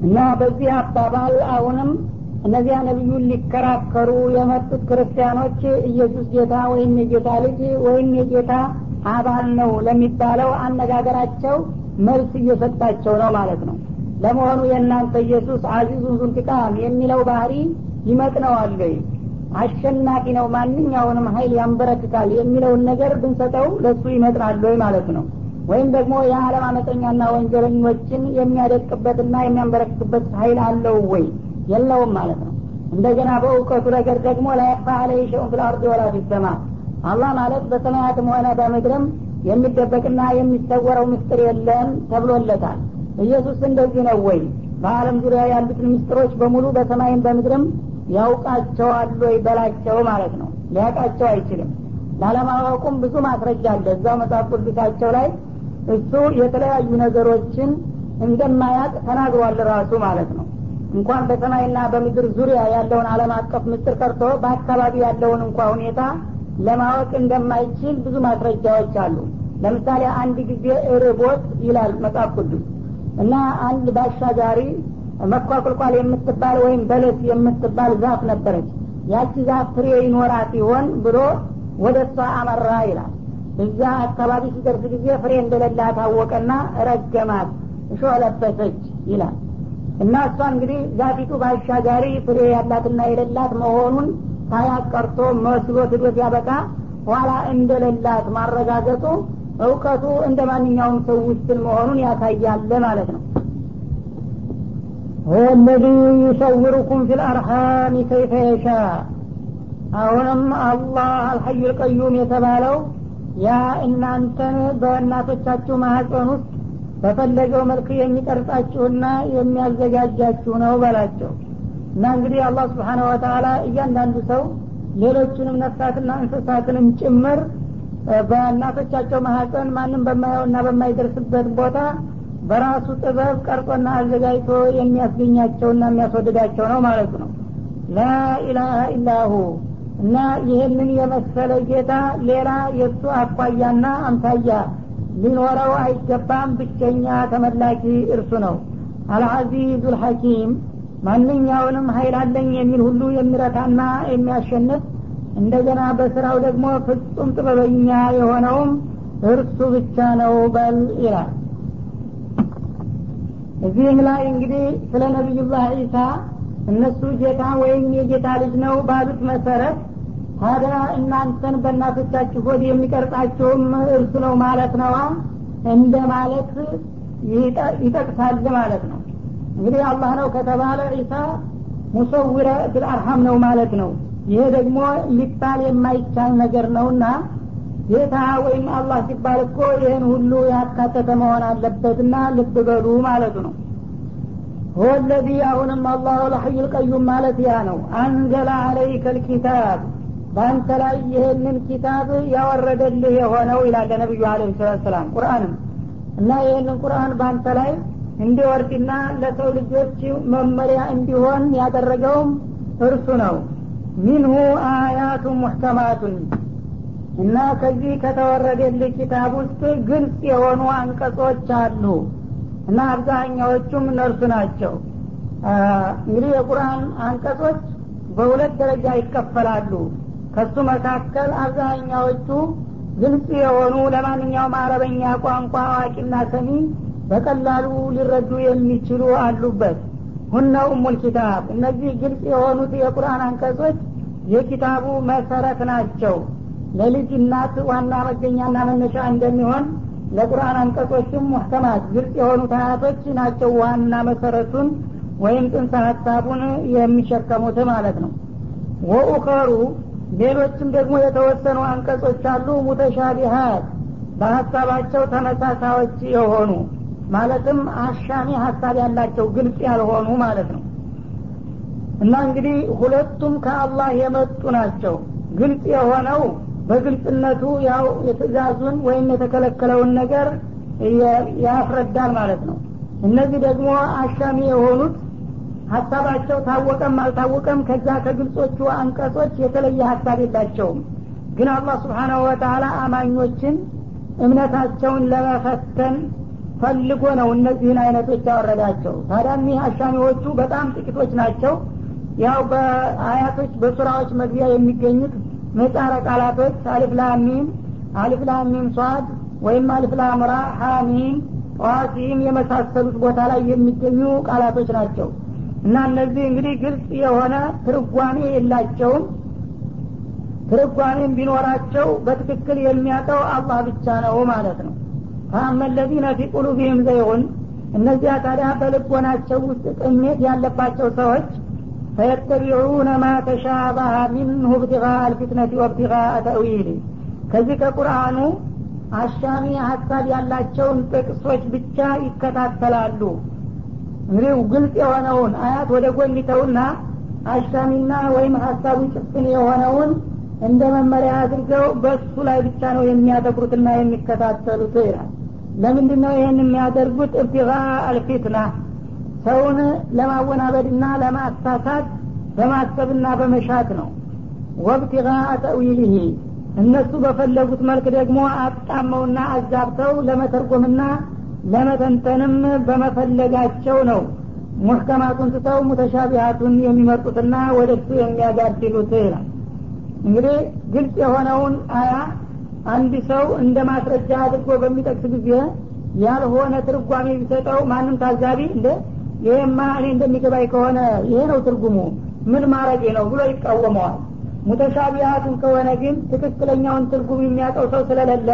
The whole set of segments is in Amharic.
እና በዚህ አባባል አሁንም እነዚያ ነቢዩን ሊከራከሩ የመጡት ክርስቲያኖች ኢየሱስ ጌታ ወይም የጌታ ልጅ ወይም የጌታ አባል ነው ለሚባለው አነጋገራቸው መልስ እየሰጣቸው ነው ማለት ነው። ለመሆኑ የእናንተ ኢየሱስ አዚዙን ዙንቲቃም የሚለው ባህሪ ይመጥነዋል ወይ? አሸናፊ ነው ማንኛውንም ሀይል ያንበረክካል የሚለውን ነገር ብንሰጠው ለሱ ይመጥናል ወይ ማለት ነው ወይም ደግሞ የዓለም አመፀኛና ወንጀለኞችን የሚያደቅበትና የሚያንበረክክበት ሀይል አለው ወይ? የለውም ማለት ነው። እንደገና በእውቀቱ ነገር ደግሞ لا يخفى عليه شيء في الأرض ولا في السماء አላህ ማለት በሰማያትም ሆነ በምድርም የሚደበቅና የሚሰወረው ምስጢር የለም ተብሎለታል። ኢየሱስ እንደዚህ ነው ወይ? በአለም ዙሪያ ያሉትን ምስጢሮች በሙሉ በሰማይም በምድርም ያውቃቸዋል ወይ በላቸው ማለት ነው። ሊያውቃቸው አይችልም። ላለማወቁም ብዙ ማስረጃ አለ። እዛው መጽሐፍ ቅዱሳቸው ላይ እሱ የተለያዩ ነገሮችን እንደማያቅ ተናግሯል ራሱ ማለት ነው። እንኳን በሰማይና በምድር ዙሪያ ያለውን አለም አቀፍ ምስጢር ቀርቶ በአካባቢ ያለውን እንኳ ሁኔታ ለማወቅ እንደማይችል ብዙ ማስረጃዎች አሉ። ለምሳሌ አንድ ጊዜ ርቦት ይላል መጽሐፍ ቅዱስ እና አንድ ባሻጋሪ መኳቁልቋል የምትባል ወይም በለስ የምትባል ዛፍ ነበረች። ያቺ ዛፍ ፍሬ ይኖራት ይሆን ብሎ ወደ እሷ አመራ ይላል እዛ አካባቢ ሲደርስ ጊዜ ፍሬ እንደሌላ ታወቀና ረገማት እሾ ለበሰች ይላል እና እሷ እንግዲህ ዛፊቱ ባሻጋሪ ፍሬ ያላትና የሌላት መሆኑን ሳያቀርቶ መስሎ ትዶት ያበቃ ኋላ እንደሌላት ማረጋገጡ እውቀቱ እንደ ማንኛውም ሰው ውስን መሆኑን ያሳያለ ማለት ነው هو الذي يصوركم في الأرحام كيف يشاء አሁንም አላህ አልሐዩ ልቀዩም የተባለው ያ እናንተን በእናቶቻችሁ ማህፀን ውስጥ በፈለገው መልክ የሚቀርጻችሁና የሚያዘጋጃችሁ ነው በላቸው። እና እንግዲህ አላህ ስብሓነ ወተላ እያንዳንዱ ሰው ሌሎችንም ነፍሳትና እንስሳትንም ጭምር በእናቶቻቸው ማህፀን ማንም በማየውና በማይደርስበት ቦታ በራሱ ጥበብ ቀርጾና አዘጋጅቶ የሚያስገኛቸውና የሚያስወድዳቸው ነው ማለት ነው። ላኢላሀ ኢላሁ እና ይህንን የመሰለ ጌታ ሌላ የእሱ አኳያና አምሳያ ሊኖረው አይገባም። ብቸኛ ተመላኪ እርሱ ነው። አልአዚዙ ልሐኪም ማንኛውንም ሀይል የሚል ሁሉ የሚረታና የሚያሸንፍ እንደገና በስራው ደግሞ ፍጹም ጥበበኛ የሆነውም እርሱ ብቻ ነው በል ይላል። እዚህም ላይ እንግዲህ ስለ ነቢዩላህ ዒሳ እነሱ ጌታ ወይም የጌታ ልጅ ነው ባሉት መሰረት ታዲያ እናንተን በእናቶቻችሁ ሆድ የሚቀርጻችሁም እርሱ ነው ማለት ነዋ። እንደ ማለት ይጠቅሳል ማለት ነው። እንግዲህ አላህ ነው ከተባለ ዒሳ ሙሰውረ ፊልአርሃም ነው ማለት ነው። ይሄ ደግሞ ሊባል የማይቻል ነገር ነውና ጌታ ወይም አላህ ሲባል እኮ ይህን ሁሉ ያካተተ መሆን አለበትና ልብ በሉ ማለቱ ነው። ወለዚ አሁንም አላሁ ለሐዩ ልቀዩም ማለት ያ ነው። አንዘላ አለይከ ልኪታብ በአንተ ላይ ይህንን ኪታብ ያወረደልህ የሆነው ይላል ነቢዩ አለ ሰላት ቁርአንም። እና ይህንን ቁርአን በአንተ ላይ እንዲወርድና ለሰው ልጆች መመሪያ እንዲሆን ያደረገውም እርሱ ነው። ሚንሁ አያቱ ሙሕከማቱን። እና ከዚህ ከተወረደልህ ኪታብ ውስጥ ግልጽ የሆኑ አንቀጾች አሉ። እና አብዛኛዎቹም እነርሱ ናቸው። እንግዲህ የቁርአን አንቀጾች በሁለት ደረጃ ይከፈላሉ ከሱ መካከል አብዛኛዎቹ ግልጽ የሆኑ ለማንኛውም አረበኛ ቋንቋ አዋቂና ሰሚ በቀላሉ ሊረዱ የሚችሉ አሉበት። ሁነ ኡሙል ኪታብ። እነዚህ ግልጽ የሆኑት የቁርአን አንቀጾች የኪታቡ መሰረት ናቸው። ለልጅ እናት ዋና መገኛና መነሻ እንደሚሆን ለቁርአን አንቀጾችም ሙህከማት። ግልጽ የሆኑ አያቶች ናቸው ዋና መሰረቱን ወይም ጥንሰ ሀሳቡን የሚሸከሙት ማለት ነው። ወኡኸሩ ሌሎችም ደግሞ የተወሰኑ አንቀጾች አሉ። ሙተሻቢሀት በሀሳባቸው ተመሳሳዮች የሆኑ ማለትም አሻሚ ሀሳብ ያላቸው ግልጽ ያልሆኑ ማለት ነው። እና እንግዲህ ሁለቱም ከአላህ የመጡ ናቸው። ግልጽ የሆነው በግልጽነቱ ያው የትእዛዙን ወይም የተከለከለውን ነገር ያስረዳል ማለት ነው። እነዚህ ደግሞ አሻሚ የሆኑት ሀሳባቸው ታወቀም አልታወቀም ከዛ ከግልጾቹ አንቀጾች የተለየ ሀሳብ የላቸውም። ግን አላህ ስብሓናሁ ወተላ አማኞችን እምነታቸውን ለመፈተን ፈልጎ ነው እነዚህን አይነቶች ያወረዳቸው። ታዲያ እኒህ አሻሚዎቹ በጣም ጥቂቶች ናቸው። ያው በአያቶች በሱራዎች መግቢያ የሚገኙት ምህጻረ ቃላቶች አሊፍ ላሚም አሊፍ ላሚም ሷድ ወይም አሊፍ ላምራ ሐሚም ጧሲም የመሳሰሉት ቦታ ላይ የሚገኙ ቃላቶች ናቸው እና እነዚህ እንግዲህ ግልጽ የሆነ ትርጓሜ የላቸውም። ትርጓሜም ቢኖራቸው በትክክል የሚያውቀው አላህ ብቻ ነው ማለት ነው። ፈአመ ለዚነ ፊ ቁሉቢህም ዘይሁን እነዚያ ታዲያ በልቦናቸው ውስጥ ቅሜት ያለባቸው ሰዎች ፈየተቢዑነ ማ ተሻባሀ ሚንሁ ብትጋ አልፊትነቲ ወብትጋ ተእዊሊ ከዚህ ከቁርአኑ አሻሚ ሀሳብ ያላቸውን ጥቅሶች ብቻ ይከታተላሉ እንግዲህ ግልጽ የሆነውን አያት ወደ ጎን ይተውና አሻሚና ወይም ሀሳቡ ጭፍን የሆነውን እንደ መመሪያ አድርገው በሱ ላይ ብቻ ነው የሚያተኩሩትና የሚከታተሉት ይላል። ለምንድን ነው ይህን የሚያደርጉት? እብትጋ አልፊትና ሰውን ለማወናበድና ለማሳሳት በማሰብና በመሻት ነው። ወብትጋ ተዊልህ እነሱ በፈለጉት መልክ ደግሞ አጣመውና አዛብተው ለመተርጎምና ለመተንተንም በመፈለጋቸው ነው። ሙሕከማቱን ትተው ሙተሻቢሃቱን የሚመርጡትና ወደ እሱ የሚያጋድሉት ይላል። እንግዲህ ግልጽ የሆነውን አያ አንድ ሰው እንደ ማስረጃ አድርጎ በሚጠቅስ ጊዜ ያልሆነ ትርጓሜ ቢሰጠው ማንም ታዛቢ እንደ ይሄማ እኔ እንደሚገባኝ ከሆነ ይሄ ነው ትርጉሙ። ምን ማረጌ ነው ብሎ ይቃወመዋል። ሙተሻቢሃቱን ከሆነ ግን ትክክለኛውን ትርጉም የሚያውቀው ሰው ስለሌለ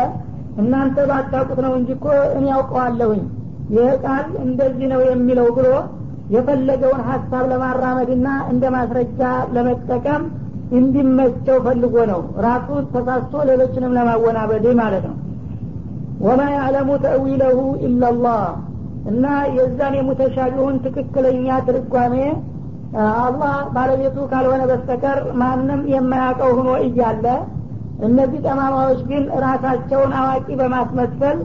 እናንተ ባታውቁት ነው እንጂ እኮ እኔ ያውቀዋለሁኝ ይህ ቃል እንደዚህ ነው የሚለው ብሎ የፈለገውን ሀሳብ ለማራመድና እንደ ማስረጃ ለመጠቀም እንዲመቸው ፈልጎ ነው። ራሱ ተሳስቶ ሌሎችንም ለማወናበድ ማለት ነው። ወማ ያዕለሙ ተእዊለሁ ኢላላህ እና የዛን የሙተሻቢሁን ትክክለኛ ትርጓሜ አላህ ባለቤቱ ካልሆነ በስተቀር ማንም የማያውቀው ሆኖ እያለ እነዚህ ጠማማዎች ግን ራሳቸውን አዋቂ በማስመሰል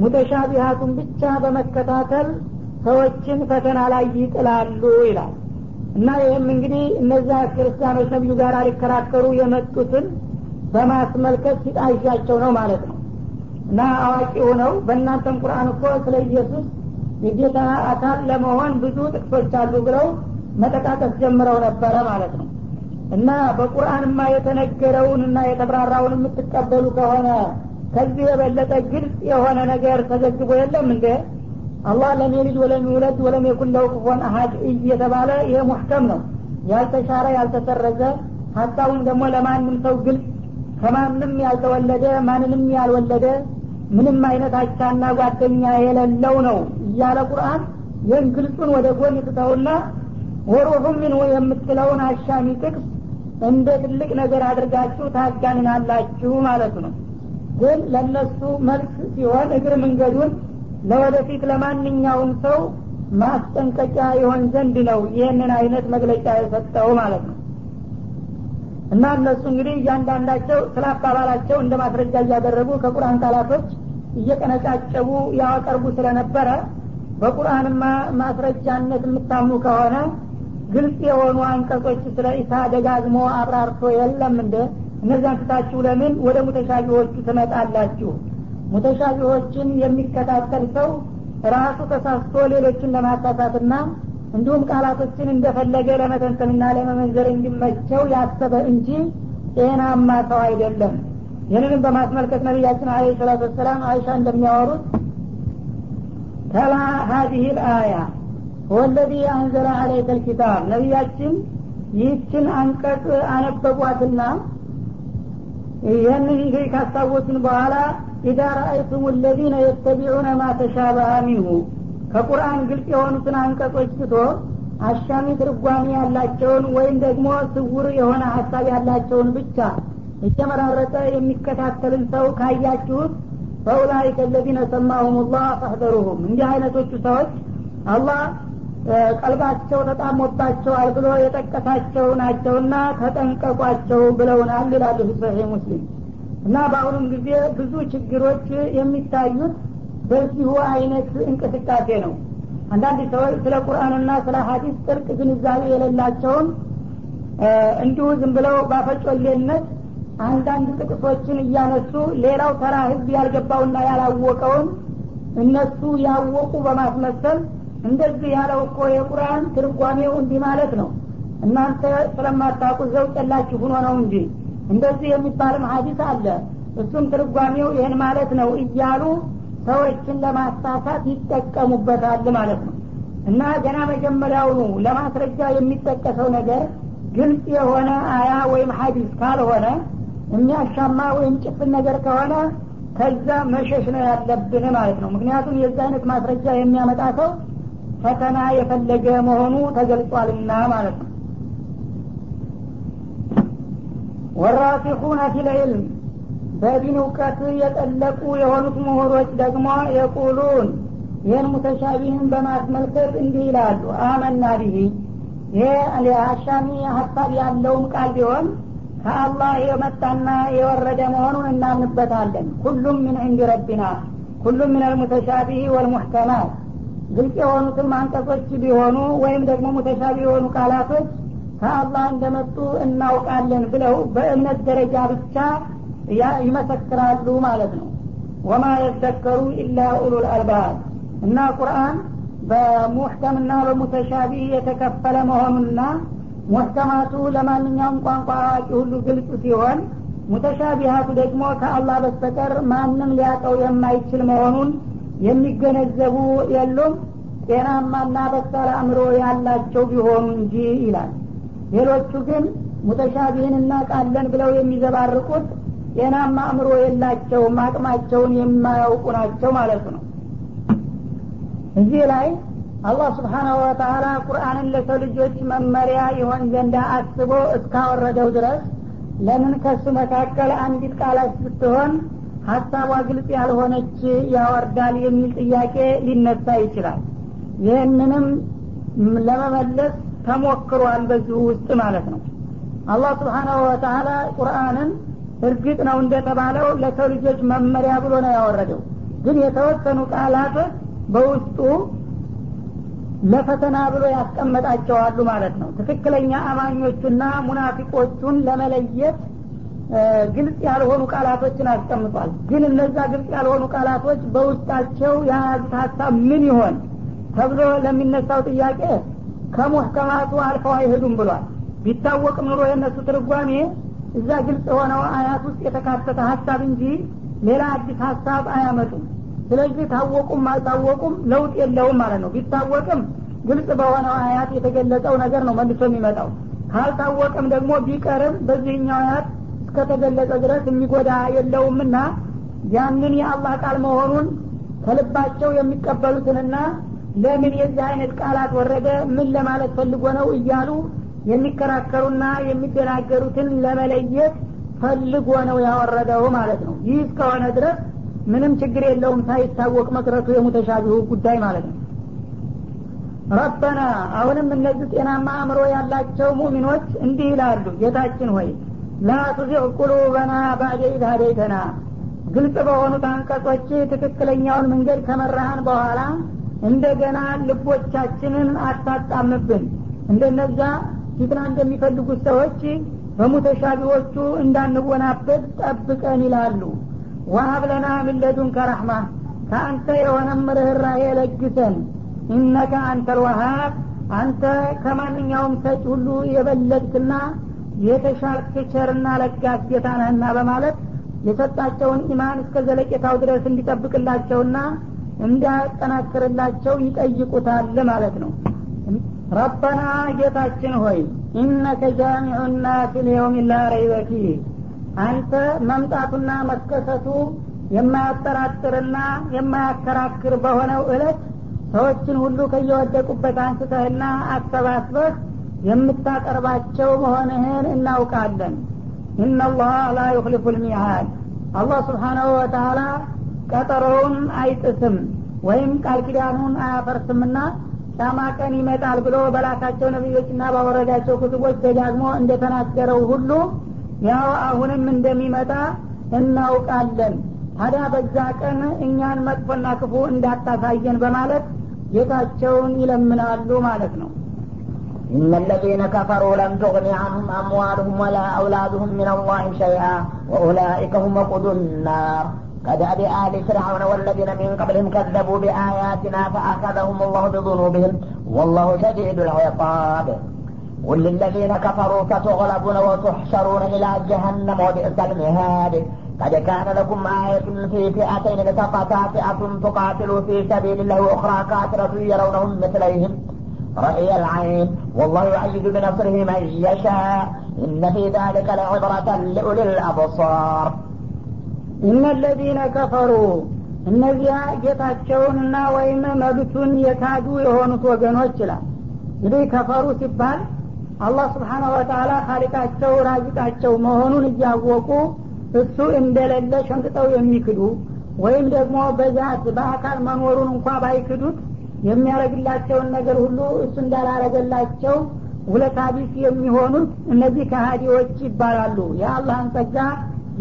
ሙተሻቢሃቱን ብቻ በመከታተል ሰዎችን ፈተና ላይ ይጥላሉ ይላል። እና ይህም እንግዲህ እነዚያ ክርስቲያኖች ነቢዩ ጋር ሊከራከሩ የመጡትን በማስመልከት ሲጣዣቸው ነው ማለት ነው። እና አዋቂ ሆነው በእናንተም ቁርአን እኮ ስለ ኢየሱስ የጌታ አካል ለመሆን ብዙ ጥቅሶች አሉ ብለው መጠቃቀስ ጀምረው ነበረ ማለት ነው እና በቁርአንማ የተነገረውን እና የተብራራውን የምትቀበሉ ከሆነ ከዚህ የበለጠ ግልጽ የሆነ ነገር ተዘግቦ የለም እንደ አላህ ለም የሊድ ወለም ይውለድ ወለም የኩን ለው ኩፉወን አሀድ እየተባለ ይሄ ሙሕከም ነው። ያልተሻረ ያልተሰረዘ ሀሳቡም ደግሞ ለማንም ሰው ግልጽ ከማንም ያልተወለደ ማንንም ያልወለደ ምንም አይነት አቻና ጓደኛ የሌለው ነው እያለ ቁርአን ይህን ግልጹን ወደ ጎን ትተውና ወሩሑ ሚንሁ የምትለውን አሻሚ ጥቅስ እንደ ትልቅ ነገር አድርጋችሁ ታጋንናላችሁ ማለት ነው። ግን ለነሱ መልስ ሲሆን እግር መንገዱን ለወደፊት ለማንኛውም ሰው ማስጠንቀቂያ ይሆን ዘንድ ነው ይህንን አይነት መግለጫ የሰጠው ማለት ነው። እና እነሱ እንግዲህ እያንዳንዳቸው ስለ አባባላቸው እንደ ማስረጃ እያደረጉ ከቁርአን ቃላቶች እየቀነጫጨቡ ያቀርቡ ስለነበረ በቁርአንማ ማስረጃነት የምታምኑ ከሆነ ግልጽ የሆኑ አንቀጾች ስለ ኢሳ ደጋግሞ አብራርቶ የለም እንደ እነዚያን ትታችሁ ለምን ወደ ሙተሻቢዎቹ ትመጣላችሁ? ሙተሻቢዎችን የሚከታተል ሰው ራሱ ተሳስቶ ሌሎችን ለማሳሳትና እንዲሁም ቃላቶችን እንደፈለገ ለመተንተንና ለመመንዘር እንዲመቸው ያሰበ እንጂ ጤናማ ሰው አይደለም። ይህንንም በማስመልከት ነቢያችን አለ ሰላቱ ወሰላም አይሻ እንደሚያወሩት ተላ ሀዲህ ልአያ ወለዚ አንዘለ አለይከ ልኪታብ ነቢያችን ይህችን አንቀጽ አነበቧትና ይህንን እንግዲህ ካስታወስን በኋላ ኢዛ ረአይቱም ለዚነ የተቢዑነ ማ ተሻበሀ ሚንሁ ከቁርአን ግልጽ የሆኑትን አንቀጾች ትቶ አሻሚ ትርጓሚ ያላቸውን ወይም ደግሞ ስውር የሆነ ሀሳብ ያላቸውን ብቻ እየመራረጠ የሚከታተልን ሰው ካያችሁት ፈኡላይከ ለዚነ ሰማሁም ላህ ፈህደሩሁም እንዲህ አይነቶቹ ሰዎች አላህ ቀልባቸው ተጣሞባቸዋል ብሎ የጠቀሳቸው ናቸውና ተጠንቀቋቸው ብለውናል ይላሉ ሰሒህ ሙስሊም። እና በአሁኑም ጊዜ ብዙ ችግሮች የሚታዩት በዚሁ አይነት እንቅስቃሴ ነው። አንዳንድ ሰዎች ስለ ቁርአንና ስለ ሀዲስ ጥልቅ ግንዛቤ የሌላቸውን እንዲሁ ዝም ብለው ባፈጮሌነት አንዳንድ ጥቅሶችን እያነሱ ሌላው ተራ ህዝብ ያልገባውና ያላወቀውን እነሱ ያወቁ በማስመሰል እንደዚህ ያለው እኮ የቁርአን ትርጓሜው እንዲህ ማለት ነው። እናንተ ስለማታውቁ ዘው ጨላችሁ ሁኖ ነው እንጂ እንደዚህ የሚባልም ሀዲስ አለ። እሱም ትርጓሜው ይህን ማለት ነው እያሉ ሰዎችን ለማሳሳት ይጠቀሙበታል ማለት ነው። እና ገና መጀመሪያውኑ ለማስረጃ የሚጠቀሰው ነገር ግልጽ የሆነ አያ ወይም ሀዲስ ካልሆነ የሚያሻማ ወይም ጭፍን ነገር ከሆነ ከዛ መሸሽ ነው ያለብን ማለት ነው። ምክንያቱም የዚ አይነት ማስረጃ የሚያመጣ ሰው ፈተና የፈለገ መሆኑ ተገልጿልና ማለት ነው። ወራሲኹነ ፊልዕልም በዲን እውቀት የጠለቁ የሆኑት ምሁሮች ደግሞ የቁሉን ይህን ሙተሻቢህን በማስመልከት እንዲህ ይላሉ። አመና ቢሂ ይሄ አሻሚ ሀሳብ ያለውም ቃል ቢሆን ከአላህ የመጣና የወረደ መሆኑን እናምንበታለን። ሁሉም ምን ዕንድ ረቢና ሁሉም ምን አልሙተሻቢህ ወልሙሕከማት ግልጽ የሆኑትም አንቀጾች ቢሆኑ ወይም ደግሞ ሙተሻቢ የሆኑ ቃላቶች ከአላህ እንደመጡ እናውቃለን ብለው በእምነት ደረጃ ብቻ ይመሰክራሉ ማለት ነው። ወማ የዘከሩ ኢላ ኡሉል አልባብ እና ቁርአን በሙሕከምና በሙተሻቢ የተከፈለ መሆኑና ሙሕከማቱ ለማንኛውም ቋንቋ አዋቂ ሁሉ ግልጽ ሲሆን ሙተሻቢሃቱ ደግሞ ከአላህ በስተቀር ማንም ሊያቀው የማይችል መሆኑን የሚገነዘቡ የሉም። ጤናማና በሳል አእምሮ ያላቸው ቢሆኑ እንጂ ይላል። ሌሎቹ ግን ሙተሻቢህን እናቃለን ብለው የሚዘባርቁት ጤናማ አእምሮ የላቸውም አቅማቸውን የማያውቁ ናቸው ማለት ነው። እዚህ ላይ አላህ ስብሓናሁ ወተላ ቁርአንን ለሰው ልጆች መመሪያ ይሆን ዘንዳ አስቦ እስካወረደው ድረስ ለምን ከሱ መካከል አንዲት ቃላት ስትሆን ሀሳቧ ግልጽ ያልሆነች ያወርዳል የሚል ጥያቄ ሊነሳ ይችላል። ይህንንም ለመመለስ ተሞክሯል በዚሁ ውስጥ ማለት ነው። አላህ ስብሓናሁ ወተላ ቁርአንን እርግጥ ነው እንደተባለው ለሰው ልጆች መመሪያ ብሎ ነው ያወረደው። ግን የተወሰኑ ቃላቶች በውስጡ ለፈተና ብሎ ያስቀመጣቸዋሉ ማለት ነው። ትክክለኛ አማኞቹና ሙናፊቆቹን ለመለየት ግልጽ ያልሆኑ ቃላቶችን አስቀምጧል። ግን እነዛ ግልጽ ያልሆኑ ቃላቶች በውስጣቸው የያዙት ሀሳብ ምን ይሆን ተብሎ ለሚነሳው ጥያቄ ከሙህከማቱ አልፈው አይሄዱም ብሏል። ቢታወቅም ኑሮ የእነሱ ትርጓሜ እዛ ግልጽ የሆነው አያት ውስጥ የተካተተ ሀሳብ እንጂ ሌላ አዲስ ሀሳብ አያመጡም። ስለዚህ ታወቁም አልታወቁም ለውጥ የለውም ማለት ነው። ቢታወቅም ግልጽ በሆነው አያት የተገለጸው ነገር ነው መልሶ የሚመጣው። ካልታወቅም ደግሞ ቢቀርም በዚህኛው አያት እስከተገለጸ ድረስ የሚጎዳ የለውምና ያንን የአላህ ቃል መሆኑን ከልባቸው የሚቀበሉትንና ለምን የዚህ አይነት ቃላት ወረደ? ምን ለማለት ፈልጎ ነው? እያሉ የሚከራከሩና የሚደናገሩትን ለመለየት ፈልጎ ነው ያወረደው ማለት ነው። ይህ እስከሆነ ድረስ ምንም ችግር የለውም ሳይታወቅ መቅረቱ የ متشابه ጉዳይ ማለት ነው። ربنا አሁንም እነዚህ ጤናማ አእምሮ ያላቸው ሙሚኖች እንዲህ ይላሉ። ጌታችን ሆይ لا قلوبنا بعد إذ هديتنا ግልጽ በሆኑት አንቀጾች ትክክለኛውን መንገድ ከመራሃን በኋላ እንደገና ልቦቻችንን አታጣምብን። እንደነዛ ፊትና እንደሚፈልጉት ሰዎች በሙተሻቢዎቹ እንዳንወናበድ ጠብቀን ይላሉ። ወሀብለና ምን ለዱንከ ከአንተ የሆነም ርኅራሄ ለግሰን። ኢነከ አንተ አንተ ከማንኛውም ሰጭ ሁሉ የበለጥክና የተሻልክ ቸርና ለጋስ ጌታ ነህና በማለት የሰጣቸውን ኢማን እስከ ዘለቄታው ድረስ እንዲጠብቅላቸውና እንዲያጠናክርላቸው ይጠይቁታል ማለት ነው። ረበና ጌታችን ሆይ ኢነከ ጃሚዑ ናስ ሊየውም ላ አንተ መምጣቱና መከሰቱ የማያጠራጥርና የማያከራክር በሆነው እለት ሰዎችን ሁሉ ከየወደቁበት አንስተህና አሰባስበህ የምታቀርባቸው መሆንህን እናውቃለን። ኢናላህ ላ ዩክሊፉ ልሚዓድ አላህ ስብሓናሁ ወተላ ቀጠሮውን አይጥስም ወይም ቃል ኪዳኑን አያፈርስምና ጫማ ቀን ይመጣል ብሎ በላካቸው ነቢዮችና ባወረዳቸው ክትቦች ደጋግሞ እንደተናገረው ሁሉ ያው አሁንም እንደሚመጣ እናውቃለን። ታዲያ በዛ ቀን እኛን መጥፎና ክፉ እንዳታሳየን በማለት ጌታቸውን ይለምናሉ ማለት ነው إن الذين كفروا لم تغن عنهم أموالهم ولا أولادهم من الله شيئا وأولئك هم وقود النار. كدأب آل فرعون والذين من قبلهم كذبوا بآياتنا فأخذهم الله بذنوبهم. والله شديد العقاب. قل للذين كفروا ستغلبون وتحشرون إلى جهنم وبئس المهاد. قد كان لكم آية في فئتين التقتا فئة تقاتل في سبيل الله وأخرى كافرة يرونهم مثليهم. رأي العين والله يعيد بنصره من يشاء إن في ذلك لعبرة لأولي الأبصار إن الذين كفروا እነዚያ ጌታቸውንና ወይም መብቱን የካዱ የሆኑት ወገኖች ይላል እንግዲህ ከፈሩ ሲባል አላህ ስብሓናሁ ወተላ ካሊቃቸው ራዚቃቸው መሆኑን እያወቁ እሱ እንደሌለ ሸምጥጠው የሚክዱ ወይም ደግሞ በዛት በአካል መኖሩን እንኳ ባይክዱት የሚያደረግላቸውን ነገር ሁሉ እሱ እንዳላረገላቸው ውለታ ቢስ የሚሆኑት እነዚህ ከሃዲዎች ይባላሉ። የአላህን ጸጋ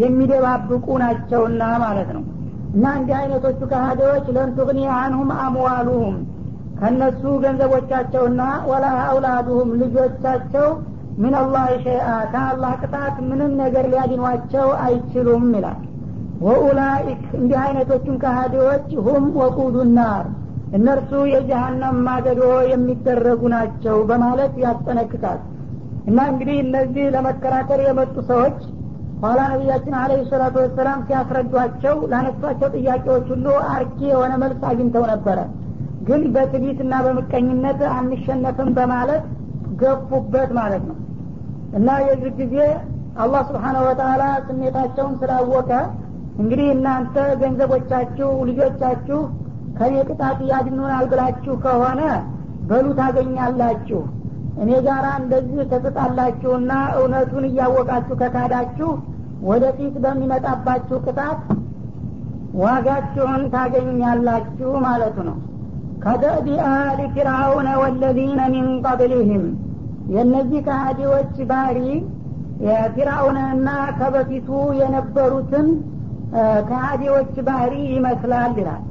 የሚደባብቁ ናቸውና ማለት ነው። እና እንዲህ አይነቶቹ ከሃዲዎች ለንቱግኒ አንሁም አምዋሉሁም ከእነሱ ገንዘቦቻቸውና ወላ አውላዱሁም ልጆቻቸው ምን አላህ ሸይአ ከአላህ ቅጣት ምንም ነገር ሊያድኗቸው አይችሉም ይላል። ወኡላኢክ እንዲህ አይነቶቹም ከሃዲዎች ሁም ወቁዱ ናር እነርሱ የጀሃነም ማገዶ የሚደረጉ ናቸው በማለት ያስጠነቅቃል። እና እንግዲህ እነዚህ ለመከራከር የመጡ ሰዎች ኋላ ነቢያችን አለ ሰላቱ ወሰላም ሲያስረዷቸው ላነሷቸው ጥያቄዎች ሁሉ አርኪ የሆነ መልስ አግኝተው ነበረ። ግን በትቢትና በምቀኝነት አንሸነፍም በማለት ገፉበት ማለት ነው። እና የዚህ ጊዜ አላህ ስብሓነ ወተላ ስሜታቸውን ስላወቀ እንግዲህ እናንተ ገንዘቦቻችሁ ልጆቻችሁ ከኔ ቅጣት ያድኑናል ብላችሁ ከሆነ በሉ ታገኛላችሁ። እኔ ጋር እንደዚህ ተጥጣላችሁና እውነቱን እያወቃችሁ ከካዳችሁ ወደፊት በሚመጣባችሁ ቅጣት ዋጋችሁን ታገኛላችሁ ማለቱ ነው። ከደእቢ አሊ ፊርአውነ ወለዚነ ሚን ቀብሊህም የእነዚህ ከሃዲዎች ባህሪ የፊርአውንና ከበፊቱ የነበሩትን ከሃዲዎች ባህሪ ይመስላል ይላል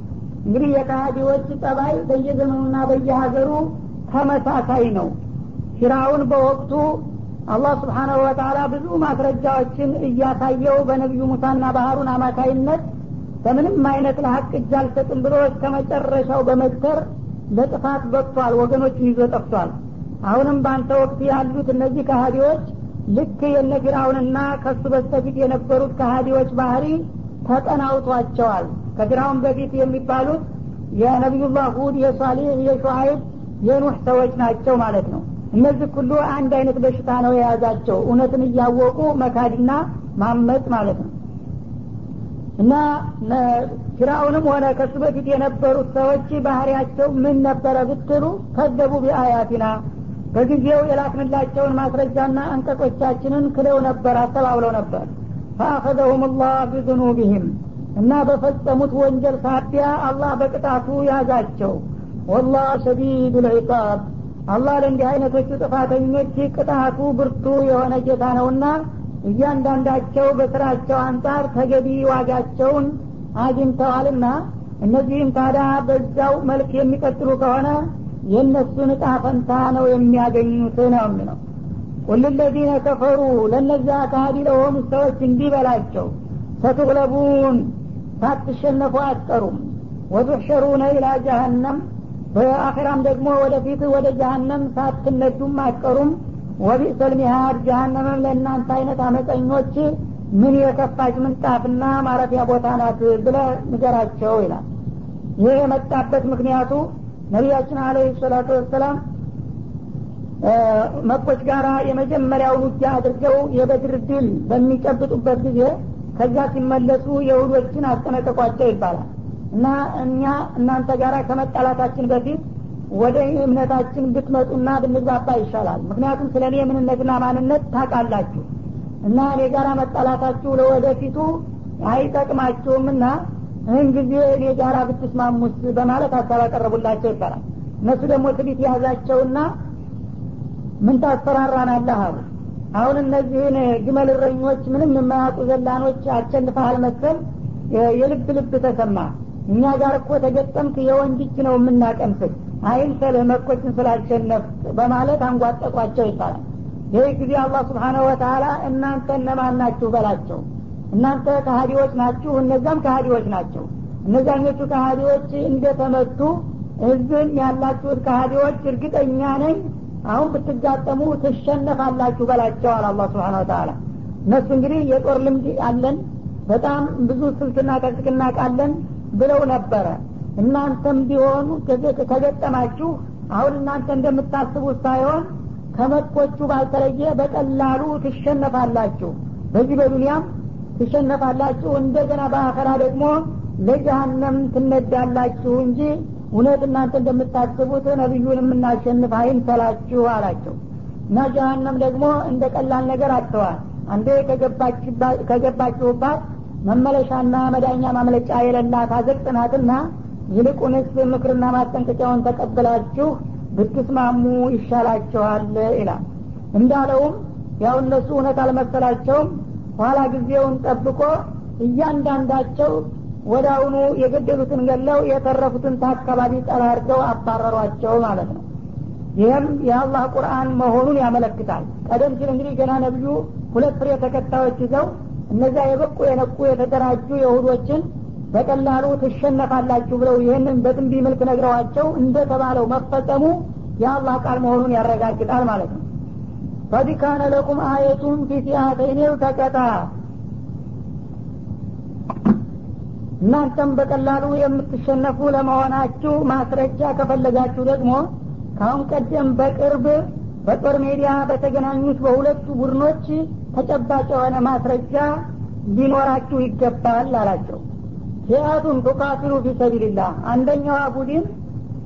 እንግዲህ የከሃዲዎች ጠባይ በየዘመኑና በየሀገሩ ተመሳሳይ ነው። ፊራውን በወቅቱ አላህ ስብሓናሁ ወተላ ብዙ ማስረጃዎችን እያሳየው በነቢዩ ሙሳና ባህሩን አማካይነት በምንም አይነት ለሀቅ እጅ አልሰጥም ብሎ እስከ መጨረሻው በመግተር ለጥፋት በቅቷል ወገኖችን ይዞ ጠፍቷል። አሁንም በአንተ ወቅት ያሉት እነዚህ ከሃዲዎች ልክ የነ ፊራውንና ከሱ በስተፊት የነበሩት ከሃዲዎች ባህሪ ተጠናውቷቸዋል ከፊራውን በፊት የሚባሉት የነቢዩላህ ሁድ የሷሊህ የሹአይብ የኑህ ሰዎች ናቸው ማለት ነው። እነዚህ ሁሉ አንድ አይነት በሽታ ነው የያዛቸው። እውነትን እያወቁ መካድና ማመፅ ማለት ነው። እና ፊራውንም ሆነ ከሱ በፊት የነበሩት ሰዎች ባህሪያቸው ምን ነበረ ብትሉ ከዘቡ ቢአያቲና በጊዜው የላክንላቸውን ማስረጃና አንቀጾቻችንን ክደው ነበር አስተባብለው ነበር። ፈአኸዘሁም ላህ ቢዙኑቢህም እና በፈጸሙት ወንጀል ሳቢያ አላህ በቅጣቱ ያዛቸው። ወላህ ሸዲዱ ልዒቃብ አላህ ለእንዲህ አይነቶቹ ጥፋተኞች ቅጣቱ ብርቱ የሆነ ጌታ ነውና እያንዳንዳቸው በስራቸው አንጻር ተገቢ ዋጋቸውን አግኝተዋልና እነዚህም ታዲያ በዛው መልክ የሚቀጥሉ ከሆነ የእነሱን እጣ ፈንታ ነው የሚያገኙት ነው የሚለው። ቁል ከፈሩ ለእነዚያ ካህዲ ለሆኑ ሰዎች እንዲህ በላቸው ሳትሸነፉ አትቀሩም። ወቱሕሸሩነ ኢላ ጀሀነም በአኼራም ደግሞ ወደፊት ወደ ጀሀነም ሳትነዱም አትቀሩም። ወቢእሰል ሚሃድ ጀሀነምም ለእናንተ አይነት አመፀኞች ምን የከፋች ምንጣፍና ማረፊያ ቦታ ናት ብለ ንገራቸው ይላል። ይህ የመጣበት ምክንያቱ ነቢያችን አለህ ሰላቱ ወሰላም መኮች ጋር የመጀመሪያውን ውጊያ አድርገው የበድር ድል በሚጨብጡበት ጊዜ ከዛ ሲመለሱ የሁዶችን አስጠነቀቋቸው ይባላል። እና እኛ እናንተ ጋር ከመጣላታችን በፊት ወደ እምነታችን ብትመጡና ብንግባባ ይሻላል። ምክንያቱም ስለ እኔ ምንነትና ማንነት ታቃላችሁ እና እኔ ጋር መጣላታችሁ ለወደፊቱ አይጠቅማችሁምና ይህን ጊዜ እኔ ጋር ብትስማሙስ በማለት ሀሳብ አቀረቡላቸው ይባላል። እነሱ ደግሞ ትቢት የያዛቸውና ምን ታስፈራራናለህ አሉ አሁን እነዚህን ግመል እረኞች ምንም የማያውቁ ዘላኖች አሸንፈሃል መሰል? የልብ ልብ ተሰማ። እኛ ጋር እኮ ተገጠምክ የወንድ እጅ ነው የምናቀምስል አይምሰልህ መኮችን ስላሸነፍ በማለት አንጓጠቋቸው ይባላል። ይህ ጊዜ አላህ ስብሓነሁ ወተላ እናንተ እነማን ናችሁ በላቸው? እናንተ ከሀዲዎች ናችሁ እነዛም ከሀዲዎች ናቸው። እነዛኞቹ ከሀዲዎች እንደተመቱ ህዝብን ያላችሁት ከሀዲዎች እርግጠኛ ነኝ አሁን ብትጋጠሙ ትሸነፋላችሁ በላቸዋል አላ ስብሓን ወተላ እነሱ እንግዲህ የጦር ልምድ አለን በጣም ብዙ ስልትና ቀጥቅና ቃለን ብለው ነበረ። እናንተም ቢሆኑ ከገጠማችሁ አሁን እናንተ እንደምታስቡት ሳይሆን ከመጥቆቹ ባልተለየ በቀላሉ ትሸነፋላችሁ። በዚህ በዱንያም ትሸነፋላችሁ እንደገና በአኸራ ደግሞ ለጀሀነም ትነዳላችሁ እንጂ እውነት እናንተ እንደምታስቡት ነቢዩን የምናሸንፍ አይምሰላችሁ አላቸው። እና ጀሀነም ደግሞ እንደ ቀላል ነገር አጥተዋል። አንዴ ከገባችሁባት መመለሻና መዳኛ ማምለጫ የሌላት አዘቅጥናትና ይልቁንስ ምክርና ማስጠንቀቂያውን ተቀብላችሁ ብትስማሙ ይሻላችኋል ይላል። እንዳለውም ያው እነሱ እውነት አልመሰላቸውም። ኋላ ጊዜውን ጠብቆ እያንዳንዳቸው ወደ አሁኑ የገደሉትን ገለው የተረፉትን ከአካባቢ ጠራርገው አባረሯቸው ማለት ነው። ይህም የአላህ ቁርአን መሆኑን ያመለክታል። ቀደም ሲል እንግዲህ ገና ነቢዩ ሁለት ፍሬ ተከታዮች ይዘው እነዚያ የበቁ የነቁ የተደራጁ የሁዶችን በቀላሉ ትሸነፋላችሁ ብለው ይህንን በትንቢ መልክ ነግረዋቸው እንደተባለው መፈጸሙ የአላህ ቃል መሆኑን ያረጋግጣል ማለት ነው። ቀድ ካነ አየቱን ፊ ተቀጣ እናንተም በቀላሉ የምትሸነፉ ለመሆናችሁ ማስረጃ ከፈለጋችሁ ደግሞ ካሁን ቀደም በቅርብ በጦር ሜዲያ በተገናኙት በሁለቱ ቡድኖች ተጨባጭ የሆነ ማስረጃ ሊኖራችሁ ይገባል አላቸው። ፊአቱን ቱቃቲሉ ፊ ሰቢልላህ አንደኛዋ ቡድን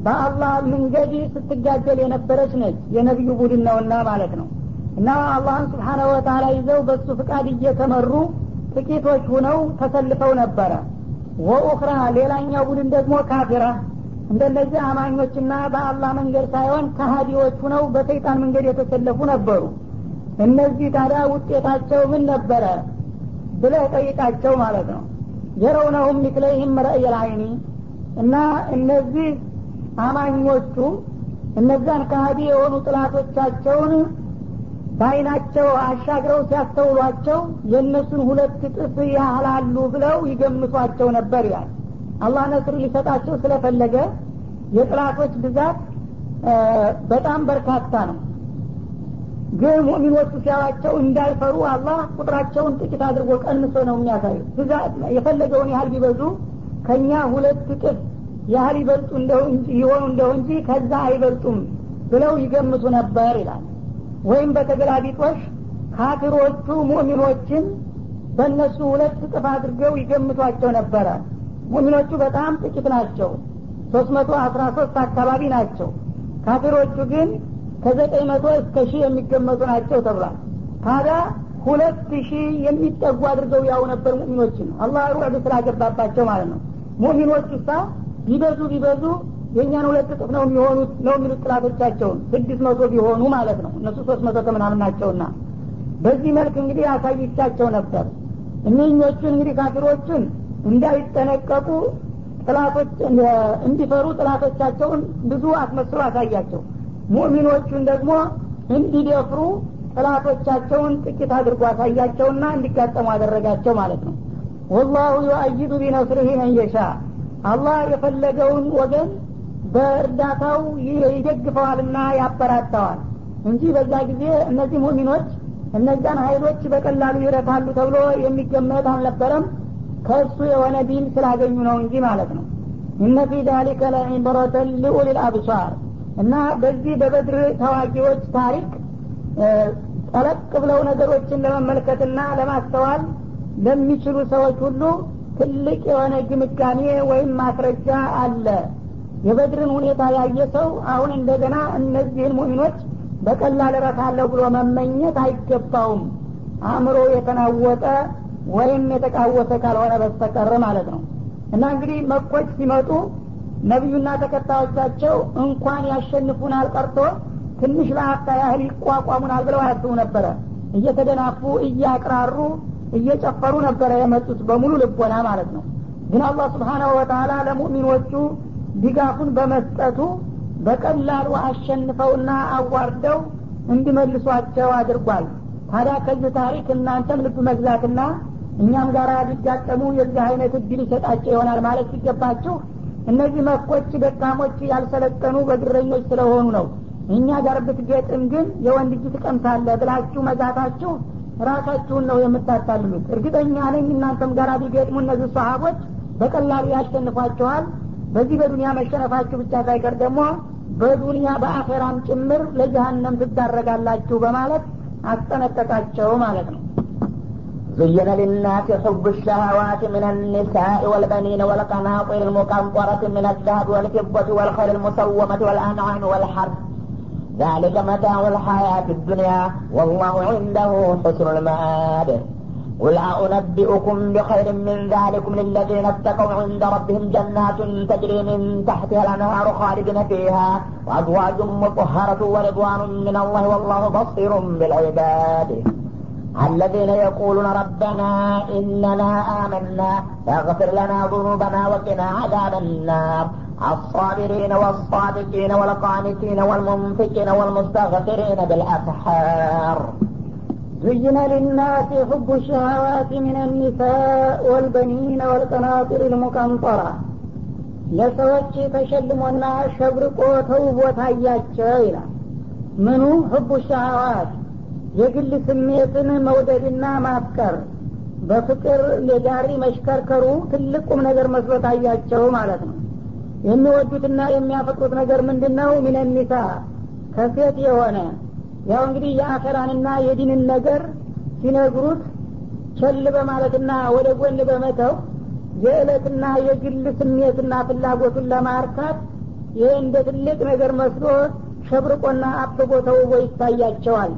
በአላህ መንገድ ስትጋደል የነበረች ነች። የነቢዩ ቡድን ነውና ማለት ነው። እና አላህን ስብሓናሁ ወተላ ይዘው በሱ ፍቃድ እየተመሩ ጥቂቶች ሁነው ተሰልፈው ነበረ ወኡኽራ ሌላኛው ቡድን ደግሞ ካፊራ። እንደነዚህ አማኞችና በአላህ መንገድ ሳይሆን ከሀዲዎች ሁነው በሰይጣን መንገድ የተሰለፉ ነበሩ። እነዚህ ታዲያ ውጤታቸው ምን ነበረ ብለህ ጠይቃቸው ማለት ነው። የረውነሁም ሚክለይህም ረእየል አይኒ እና እነዚህ አማኞቹ እነዛን ከሀዲ የሆኑ ጥላቶቻቸውን በአይናቸው አሻግረው ሲያስተውሏቸው የእነሱን ሁለት እጥፍ ያህላሉ ብለው ይገምቷቸው ነበር ይላል። አላህ ነስር ሊሰጣቸው ስለፈለገ የጥላቶች ብዛት በጣም በርካታ ነው። ግን ሙእሚኖቹ ሲያዋቸው እንዳይፈሩ አላህ ቁጥራቸውን ጥቂት አድርጎ ቀንሶ ነው የሚያሳዩ የፈለገውን ያህል ቢበዙ ከእኛ ሁለት እጥፍ ያህል ይበልጡ ይሆኑ እንደው እንጂ ከዛ አይበልጡም ብለው ይገምቱ ነበር ይላል ወይም በተገላቢጦሽ ካፊሮቹ ሙእሚኖችን በእነሱ ሁለት እጥፍ አድርገው ይገምቷቸው ነበረ። ሙእሚኖቹ በጣም ጥቂት ናቸው። ሶስት መቶ አስራ ሶስት አካባቢ ናቸው። ካፊሮቹ ግን ከዘጠኝ መቶ እስከ ሺህ የሚገመቱ ናቸው ተብሏል። ታዲያ ሁለት ሺህ የሚጠጉ አድርገው ያው ነበር ሙእሚኖችን። አላህ ሩዕድ ስላገባባቸው ማለት ነው። ሙእሚኖቹ ሳ ቢበዙ ቢበዙ የእኛን ሁለት እጥፍ ነው የሚሆኑት ነው የሚሉት ጥላቶቻቸውን። ስድስት መቶ ቢሆኑ ማለት ነው። እነሱ ሶስት መቶ ከምናምን ናቸውና በዚህ መልክ እንግዲህ አሳይቻቸው ነበር። እኒኞቹን እንግዲህ ካፊሮቹን እንዳይጠነቀቁ ጥላቶች እንዲፈሩ ጥላቶቻቸውን ብዙ አስመስሎ አሳያቸው። ሙእሚኖቹን ደግሞ እንዲደፍሩ ጥላቶቻቸውን ጥቂት አድርጎ አሳያቸውና እንዲጋጠሙ አደረጋቸው ማለት ነው። ወላሁ ዩአይዱ ቢነስርህ መንየሻ አላህ የፈለገውን ወገን በእርዳታው ይደግፈዋልና ያበራታዋል እንጂ በዛ ጊዜ እነዚህ ሙእሚኖች እነዛን ሀይሎች በቀላሉ ይረታሉ ተብሎ የሚገመት አልነበረም። ከእሱ የሆነ ዲን ስላገኙ ነው እንጂ ማለት ነው። እነ ፊ ዛሊከ ለዒብረተን ሊኡሊል አብሷር እና በዚህ በበድር ተዋጊዎች ታሪክ ጠለቅ ብለው ነገሮችን ለመመልከትና ለማስተዋል ለሚችሉ ሰዎች ሁሉ ትልቅ የሆነ ግምጋሜ ወይም ማስረጃ አለ የበድርን ሁኔታ ያየ ሰው አሁን እንደገና እነዚህን ሙሚኖች በቀላል እረታለሁ ብሎ መመኘት አይገባውም። አእምሮ የተናወጠ ወይም የተቃወሰ ካልሆነ በስተቀር ማለት ነው። እና እንግዲህ መኮች ሲመጡ ነቢዩና ተከታዮቻቸው እንኳን ያሸንፉናል ቀርቶ ትንሽ ለአፍታ ያህል ይቋቋሙናል ብለው አያስቡ ነበረ። እየተደናፉ እያቅራሩ እየጨፈሩ ነበረ የመጡት በሙሉ ልቦና ማለት ነው። ግን አላህ ስብሓናሁ ወተላ ለሙእሚኖቹ ድጋፉን በመስጠቱ በቀላሉ አሸንፈውና አዋርደው እንዲመልሷቸው አድርጓል። ታዲያ ከዚህ ታሪክ እናንተም ልብ መግዛትና እኛም ጋር ሊጋጠሙ የዚህ አይነት እድል ይሰጣቸው ይሆናል ማለት ሲገባችሁ እነዚህ መኮች ደካሞች ያልሰለጠኑ በግረኞች ስለሆኑ ነው። እኛ ጋር ብትገጥም ግን የወንድ እጅ ትቀምሳለህ ብላችሁ መዛታችሁ ራሳችሁን ነው የምታታልሉት። እርግጠኛ ነኝ እናንተም ጋር ቢገጥሙ እነዚህ ሰሀቦች በቀላሉ ያሸንፏቸዋል በዚህ በዱንያ መሸነፋችሁ ብቻ ሳይቀር ደግሞ በዱንያ በአኼራም ጭምር ለጀሀነም ትዳረጋላችሁ በማለት አስጠነቀቃቸው ማለት ነው زين للناس حب الشهوات من النساء والبنين والقناطر المقنطرة من الذهب والفضة والخيل المسومة والأنعام والحرث ذلك متاع الحياة الدنيا والله عنده حسن المآب قل أنبئكم بخير من ذلكم للذين اتقوا عند ربهم جنات تجري من تحتها الأنهار خالدين فيها وأزواج مطهرة ورضوان من الله والله بصير بالعباد. الذين يقولون ربنا إننا آمنا فاغفر لنا ذنوبنا وقنا عذاب النار. الصابرين والصادقين والقانتين والمنفقين والمستغفرين بالأسحار. زين للناس حب الشهوات من النساء والبنين والقناطر المقنطرة ለሰዎች ተሸልሞና ሸብርቆ ተውቦ ታያቸው ይላል ምኑ ህቡ ሸሃዋት የግል ስሜትን መውደድና ማፍቀር በፍቅር የጋሪ መሽከርከሩ ትልቅ ቁም ነገር መስሎ ታያቸው ማለት ነው የሚወዱትና የሚያፈቅሩት ነገር ምንድን ነው ሚነኒሳ ከሴት የሆነ ያው እንግዲህ የአኸራንና የዲንን ነገር ሲነግሩት ቸል በማለትና ወደ ጎን በመተው የዕለትና የግል ስሜትና ፍላጎቱን ለማርካት ይህ እንደ ትልቅ ነገር መስሎ ሸብርቆና አብቦ ተውቦ ይታያቸዋል።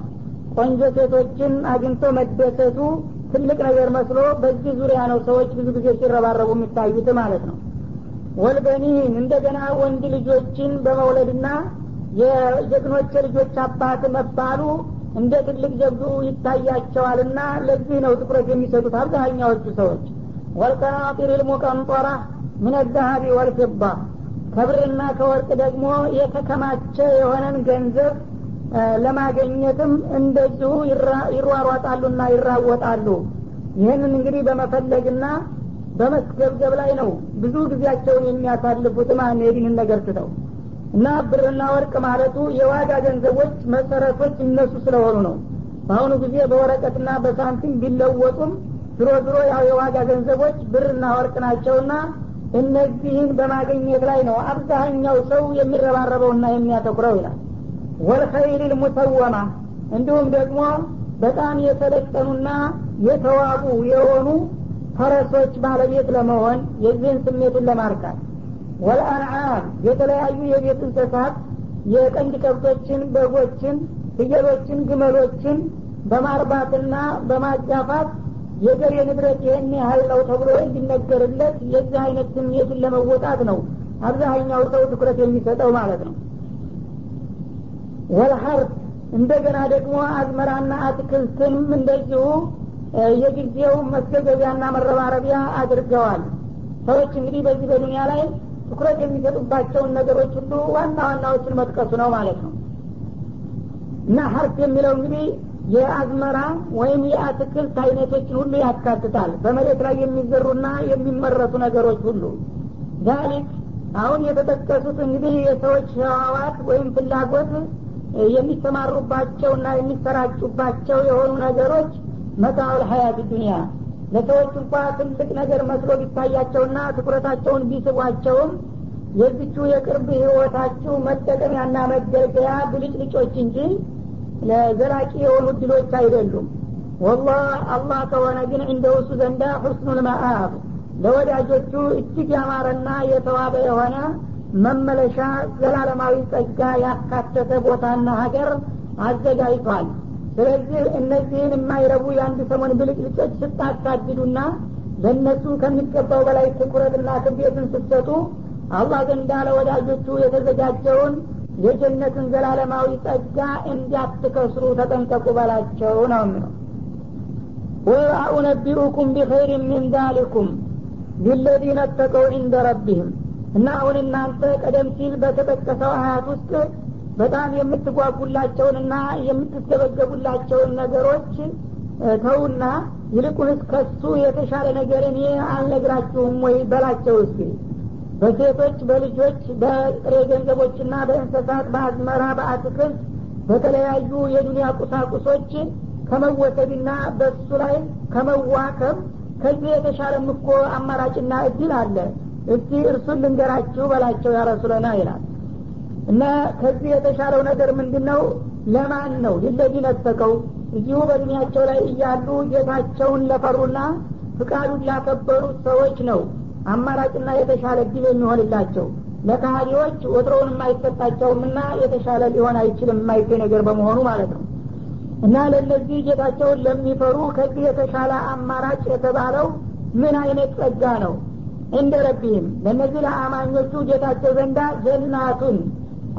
ቆንጆ ሴቶችን አግኝቶ መደሰቱ ትልቅ ነገር መስሎ በዚህ ዙሪያ ነው ሰዎች ብዙ ጊዜ ሲረባረቡ የሚታዩት ማለት ነው። ወልበኒን እንደገና ወንድ ልጆችን በመውለድና የጀግኖች ልጆች አባት መባሉ እንደ ትልቅ ጀብዱ ይታያቸዋልና ለዚህ ነው ትኩረት የሚሰጡት አብዛኛዎቹ ሰዎች። ወልቀናጢር ልሙቀንጦራ ምን ዛሀቢ ወልፊባ። ከብርና ከወርቅ ደግሞ የተከማቸ የሆነን ገንዘብ ለማገኘትም እንደዚሁ ይሯሯጣሉና ይራወጣሉ። ይህንን እንግዲህ በመፈለግና በመስገብገብ ላይ ነው ብዙ ጊዜያቸውን የሚያሳልፉት። ማን? የዲንን ነገር ትተው እና ብርና ወርቅ ማለቱ የዋጋ ገንዘቦች መሰረቶች እነሱ ስለሆኑ ነው። በአሁኑ ጊዜ በወረቀትና በሳንቲም ቢለወጡም ድሮ ድሮ ያው የዋጋ ገንዘቦች ብርና ወርቅ ናቸውና እነዚህን በማግኘት ላይ ነው አብዛኛው ሰው የሚረባረበውና የሚያተኩረው ይላል። ወልኸይል ልሙሰወማ እንዲሁም ደግሞ በጣም የሰለጠኑና የተዋቡ የሆኑ ፈረሶች ባለቤት ለመሆን የዚህን ስሜቱን ለማርካት ወልአንዓም የተለያዩ የቤት እንስሳት የቀንድ ከብቶችን በጎችን ፍየሎችን ግመሎችን በማርባትና በማጋፋት የገሬ ንብረት ይህን ያህል ነው ተብሎ እንዲነገርለት የዚህ አይነት ስሜቱን ለመወጣት ነው አብዛኛው ሰው ትኩረት የሚሰጠው ማለት ነው። ወልሀርት እንደገና ደግሞ አዝመራና አትክልትንም እንደዚሁ የጊዜው መስገገቢያና መረባረቢያ አድርገዋል። ሰዎች እንግዲህ በዚህ በዱኒያ ላይ ትኩረት የሚሰጡባቸውን ነገሮች ሁሉ ዋና ዋናዎችን መጥቀሱ ነው ማለት ነው። እና ሀርት የሚለው እንግዲህ የአዝመራ ወይም የአትክልት አይነቶችን ሁሉ ያካትታል። በመሬት ላይ የሚዘሩና የሚመረቱ ነገሮች ሁሉ ዛሊክ አሁን የተጠቀሱት እንግዲህ የሰዎች ህዋዋት ወይም ፍላጎት የሚሰማሩባቸውና የሚሰራጩባቸው የሆኑ ነገሮች መታውል ሀያት ዱኒያ ለሰዎች እንኳ ትልቅ ነገር መስሎ ቢታያቸውና ትኩረታቸውን ቢስቧቸውም የዚቹ የቅርብ ህይወታችሁ መጠቀሚያና መገልገያ ብልጭልጮች እንጂ ለዘላቂ የሆኑ ድሎች አይደሉም። ወላህ አላህ ከሆነ ግን እንደ እሱ ዘንዳ ሁስኑል መአብ ለወዳጆቹ እጅግ ያማረና የተዋበ የሆነ መመለሻ ዘላለማዊ ጸጋ ያካተተ ቦታና ሀገር አዘጋጅቷል ስለዚህ እነዚህን የማይረቡ የአንድ ሰሞን ብልጭልጮች ስታሳድዱና ለእነሱ ከሚገባው በላይ ትኩረትና ክብየትን ስትሰጡ አላህ ዘንዳ ለወዳጆቹ የተዘጋጀውን የጀነትን ዘላለማዊ ጸጋ እንዲያትከስሩ ተጠንቀቁ በላቸው ነው የሚለው። ወአኡነቢኡኩም ቢኸይር ምን ዛሊኩም ሊለዚነ ተቀው ዕንደ ረቢህም እና አሁን እናንተ ቀደም ሲል በተጠቀሰው አያት ውስጥ በጣም የምትጓጉላቸውንና የምትገበገቡላቸውን ነገሮች ተውና ይልቁንስ ከሱ የተሻለ ነገር እኔ አልነግራችሁም ወይ በላቸው እስኪ። በሴቶች በልጆች በጥሬ ገንዘቦችና በእንስሳት በአዝመራ በአትክልት በተለያዩ የዱንያ ቁሳቁሶች ከመወሰድና በሱ ላይ ከመዋከብ ከዚህ የተሻለም እኮ አማራጭና እድል አለ። እስቲ እርሱን ልንገራችሁ በላቸው ያረሱለና ይላል እና ከዚህ የተሻለው ነገር ምንድን ነው ለማን ነው? ሊለዚህ ነተቀው እዚሁ በዱኒያቸው ላይ እያሉ ጌታቸውን ለፈሩና ፍቃዱን ላከበሩት ሰዎች ነው። አማራጭና የተሻለ እድል የሚሆንላቸው። ለካሃዲዎች ወትሮውን የማይሰጣቸውምና የተሻለ ሊሆን አይችልም የማይገኝ ነገር በመሆኑ ማለት ነው። እና ለእነዚህ ጌታቸውን ለሚፈሩ ከዚህ የተሻለ አማራጭ የተባለው ምን አይነት ጸጋ ነው? እንደ ረቢህም ለእነዚህ ለአማኞቹ ጌታቸው ዘንዳ ጀናቱን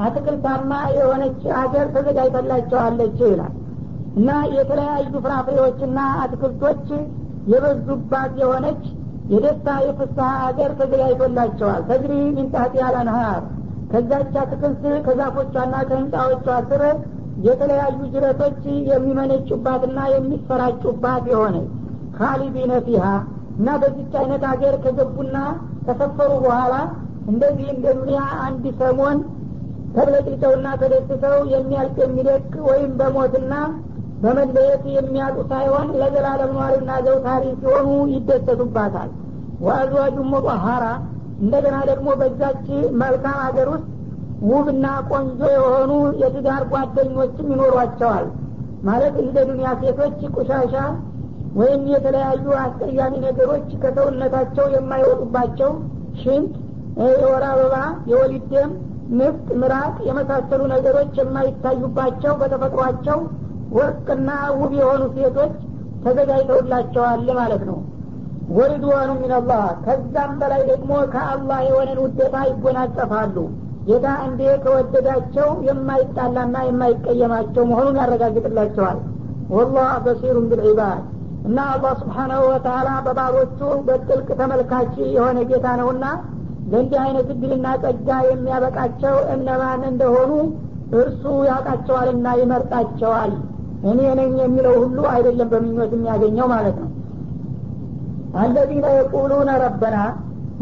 አትክልታማ የሆነች አገር ተዘጋጅተላቸዋለች ይላል። እና የተለያዩ ፍራፍሬዎችና አትክልቶች የበዙባት የሆነች የደስታ የፍስሐ አገር ተዘጋጅቶላቸዋል። ተግሪ ሚንጣት ያለንሃር ከዛች አትክልት ከዛፎቿና ከህንፃዎቿ ስር የተለያዩ ጅረቶች የሚመነጩባትና የሚሰራጩባት የሆነ ካሊዲነ ፊሃ። እና በዚች አይነት ሀገር ከገቡና ከሰፈሩ በኋላ እንደዚህ እንደ ዱኒያ አንድ ሰሞን ተብለጭልጨውና ተደስተው የሚያልቅ የሚደቅ ወይም በሞትና በመለየት የሚያጡ ሳይሆን ለዘላለም ኗሪና ዘውታሪ ሲሆኑ ይደሰቱባታል። ወአዝዋጁ ሙጠሀራ እንደገና ደግሞ በዛች መልካም ሀገር ውስጥ ውብና ቆንጆ የሆኑ የትዳር ጓደኞችም ይኖሯቸዋል። ማለት እንደ ዱኒያ ሴቶች ቁሻሻ ወይም የተለያዩ አስቀያሚ ነገሮች ከሰውነታቸው የማይወጡባቸው ሽንት የወር አበባ የወሊድ ደም ንፍጥ ምራቅ የመሳሰሉ ነገሮች የማይታዩባቸው በተፈጥሯቸው ወርቅና ውብ የሆኑ ሴቶች ተዘጋጅተውላቸዋል ማለት ነው። ወሪድዋኑ ሚንላህ ከዛም በላይ ደግሞ ከአላህ የሆነን ውዴታ ይጎናጸፋሉ። ጌታ እንዴ ከወደዳቸው የማይጣላና የማይቀየማቸው መሆኑን ያረጋግጥላቸዋል። ወላህ በሲሩን ብልዒባድ እና አላህ ስብሓናሁ ወተላ በባሮቹ በጥልቅ ተመልካች የሆነ ጌታ ነውና ለእንዲህ አይነት እድልና ጸጋ የሚያበቃቸው እነማን እንደሆኑ እርሱ ያውቃቸዋልና ይመርጣቸዋል። እኔ ነኝ የሚለው ሁሉ አይደለም በምኞት የሚያገኘው ማለት ነው። አለዚነ የቁሉነ ረበና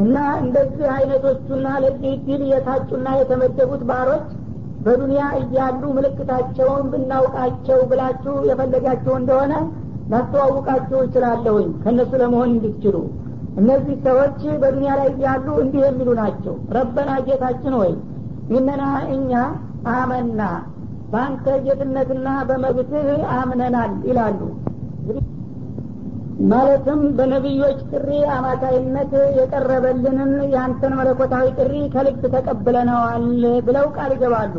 እና እንደዚህ አይነቶቹና ለዚህ ድል የታጩና የተመደቡት ባሮች በዱንያ እያሉ ምልክታቸውን ብናውቃቸው ብላችሁ የፈለጋችሁ እንደሆነ ላስተዋውቃችሁ እችላለሁኝ። ከእነሱ ለመሆን እንድትችሉ እነዚህ ሰዎች በዱንያ ላይ ያሉ እንዲህ የሚሉ ናቸው። ረበና ጌታችን ወይ ኢነና እኛ አመና በአንተ ጌትነትና በመብትህ አምነናል ይላሉ። ማለትም በነቢዮች ጥሪ አማካይነት የቀረበልንን የአንተን መለኮታዊ ጥሪ ከልብ ተቀብለነዋል ብለው ቃል ይገባሉ።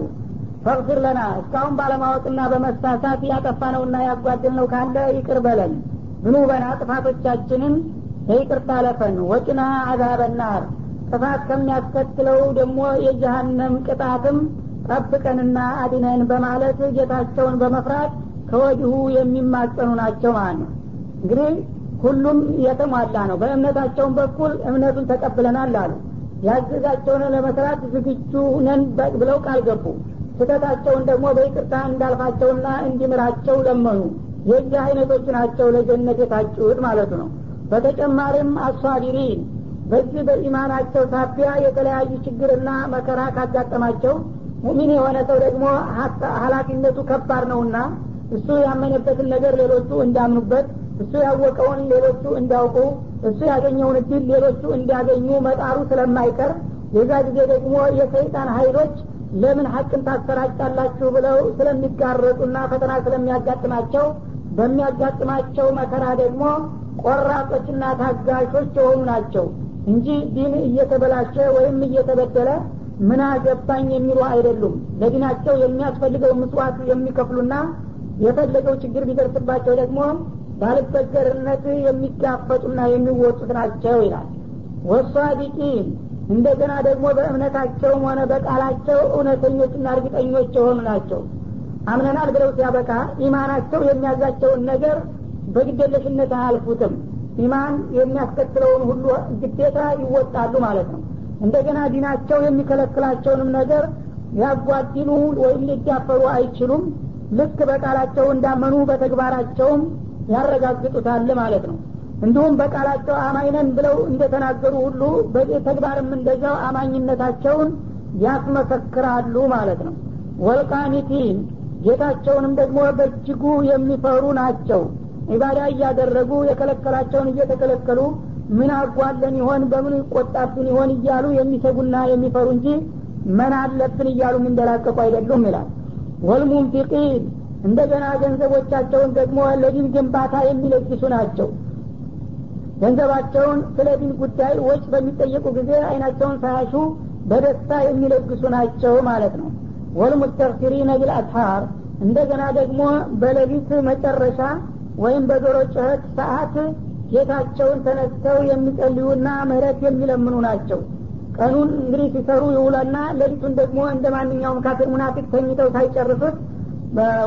ፈግፊር ለና እስካሁን ባለማወቅና በመሳሳት ያጠፋነውና ያጓደልነው ካለ ይቅር በለን። ዝኑበና ጥፋቶቻችንን ይቅርታ ለፈን ወጭና አዛበናር ጥፋት ከሚያስከትለው ደግሞ የጀሃነም ቅጣትም ጠብቀንና አድነን በማለት ጌታቸውን በመፍራት ከወዲሁ የሚማጸኑ ናቸው ማለት ነው። እንግዲህ ሁሉም የተሟላ ነው። በእምነታቸውን በኩል እምነቱን ተቀብለናል አሉ። ያዘዛቸውን ለመስራት ዝግጁ ነን ብለው ቃል ገቡ። ስህተታቸውን ደግሞ በይቅርታ እንዳልፋቸውና እንዲምራቸው ለመኑ። የዚህ አይነቶቹ ናቸው ለጀነት የታጩት ማለቱ ነው በተጨማሪም አሷቢሪን በዚህ በኢማናቸው ሳቢያ የተለያዩ ችግርና መከራ ካጋጠማቸው ሙሚን የሆነ ሰው ደግሞ ሀላፊነቱ ከባድ ነውና እሱ ያመነበትን ነገር ሌሎቹ እንዳምኑበት እሱ ያወቀውን ሌሎቹ እንዲያውቁ እሱ ያገኘውን እድል ሌሎቹ እንዲያገኙ መጣሩ ስለማይቀር የዛ ጊዜ ደግሞ የሰይጣን ሀይሎች ለምን ሀቅን ታሰራጫላችሁ ብለው ስለሚጋረጡና ፈተና ስለሚያጋጥማቸው በሚያጋጥማቸው መከራ ደግሞ ቆራጦችና ታጋሾች የሆኑ ናቸው እንጂ ዲን እየተበላሸ ወይም እየተበደለ ምን አገባኝ የሚሉ አይደሉም። ለዲናቸው የሚያስፈልገው ምጽዋት የሚከፍሉና የፈለገው ችግር ቢደርስባቸው ደግሞ ባልበገርነት የሚጋፈጡና የሚወጡት ናቸው ይላል። ወሷዲቂን እንደገና ደግሞ በእምነታቸውም ሆነ በቃላቸው እውነተኞችና እርግጠኞች የሆኑ ናቸው። አምነናል ብለው ሲያበቃ ኢማናቸው የሚያዛቸውን ነገር በግደለሽነት አያልፉትም። ኢማን የሚያስከትለውን ሁሉ ግዴታ ይወጣሉ ማለት ነው። እንደገና ዲናቸው የሚከለክላቸውንም ነገር ሊያጓድሉ ወይም ሊዳፈሩ አይችሉም። ልክ በቃላቸው እንዳመኑ በተግባራቸውም ያረጋግጡታል ማለት ነው። እንዲሁም በቃላቸው አማኝነን ብለው እንደተናገሩ ሁሉ በተግባርም እንደዛው አማኝነታቸውን ያስመሰክራሉ ማለት ነው። ወልቃኒቲን ጌታቸውንም ደግሞ በእጅጉ የሚፈሩ ናቸው ኢባዳ እያደረጉ የከለከላቸውን እየተከለከሉ ምን አጓለን ይሆን? በምን ይቆጣብን ይሆን? እያሉ የሚሰጉና የሚፈሩ እንጂ ምን አለብን እያሉ የሚንደላቀቁ አይደሉም ይላል። ወልሙንፊቂን እንደገና ገንዘቦቻቸውን ደግሞ ለዲን ግንባታ የሚለግሱ ናቸው። ገንዘባቸውን ስለ ዲን ጉዳይ ወጭ በሚጠየቁ ጊዜ አይናቸውን ሳያሹ በደስታ የሚለግሱ ናቸው ማለት ነው። ወልሙስተግፊሪነ ቢልአስሃር እንደገና ደግሞ በሌሊት መጨረሻ ወይም በዶሮ ጩኸት ሰዓት ጌታቸውን ተነስተው የሚጸልዩና ምህረት የሚለምኑ ናቸው። ቀኑን እንግዲህ ሲሰሩ ይውለና ሌሊቱን ደግሞ እንደ ማንኛውም ካፊር ሙናፊቅ ተኝተው ሳይጨርሱት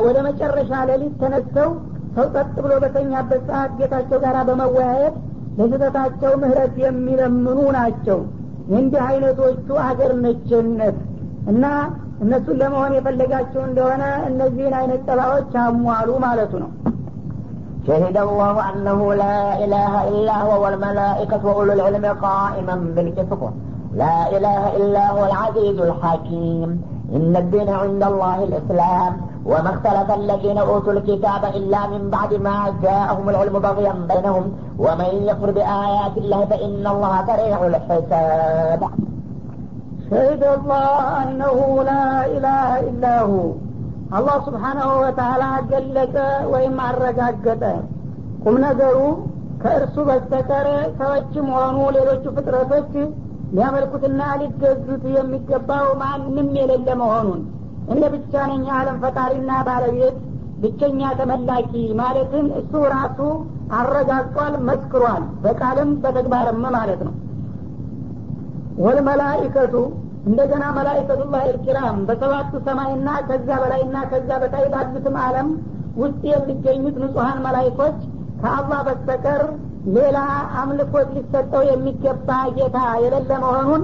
ወደ መጨረሻ ሌሊት ተነስተው ሰው ጸጥ ብሎ በተኛበት ሰዓት ጌታቸው ጋር በመወያየት ለስህተታቸው ምህረት የሚለምኑ ናቸው። እንዲህ አይነቶቹ አገር ነችነት እና እነሱን ለመሆን የፈለጋቸው እንደሆነ እነዚህን አይነት ጠባዎች አሟሉ ማለቱ ነው شهد الله أنه لا إله إلا هو والملائكة وأولو العلم قائما بالقسط. لا إله إلا هو العزيز الحكيم. إن الدين عند الله الإسلام. وما اختلف الذين أوتوا الكتاب إلا من بعد ما جاءهم العلم بغيا بينهم. ومن يكفر بآيات الله فإن الله سريع الحساب. شهد الله أنه لا إله إلا هو. አላህ ስብሓናሁ ወተላ ገለጸ ወይም አረጋገጠ። ቁም ነገሩ ከእርሱ በስተቀር ሰዎችም ሆኑ ሌሎቹ ፍጥረቶች ሊያመልኩትና ሊገዙት የሚገባው ማንም የሌለ መሆኑን። እኔ ብቻ ነኝ የዓለም ፈጣሪና ባለቤት ብቸኛ ተመላኪ ማለትን እሱ ራሱ አረጋግጧል መስክሯል በቃልም በተግባርም ማለት ነው። ወልመላይከቱ እንደገና መላይከቱላህ ልኪራም በሰባቱ ሰማይና ከዛ በላይና ከዛ በታይ ባሉትም አለም ውስጥ የሚገኙት ንጹሀን መላይኮች ከአላህ በስተቀር ሌላ አምልኮት ሊሰጠው የሚገባ ጌታ የሌለ መሆኑን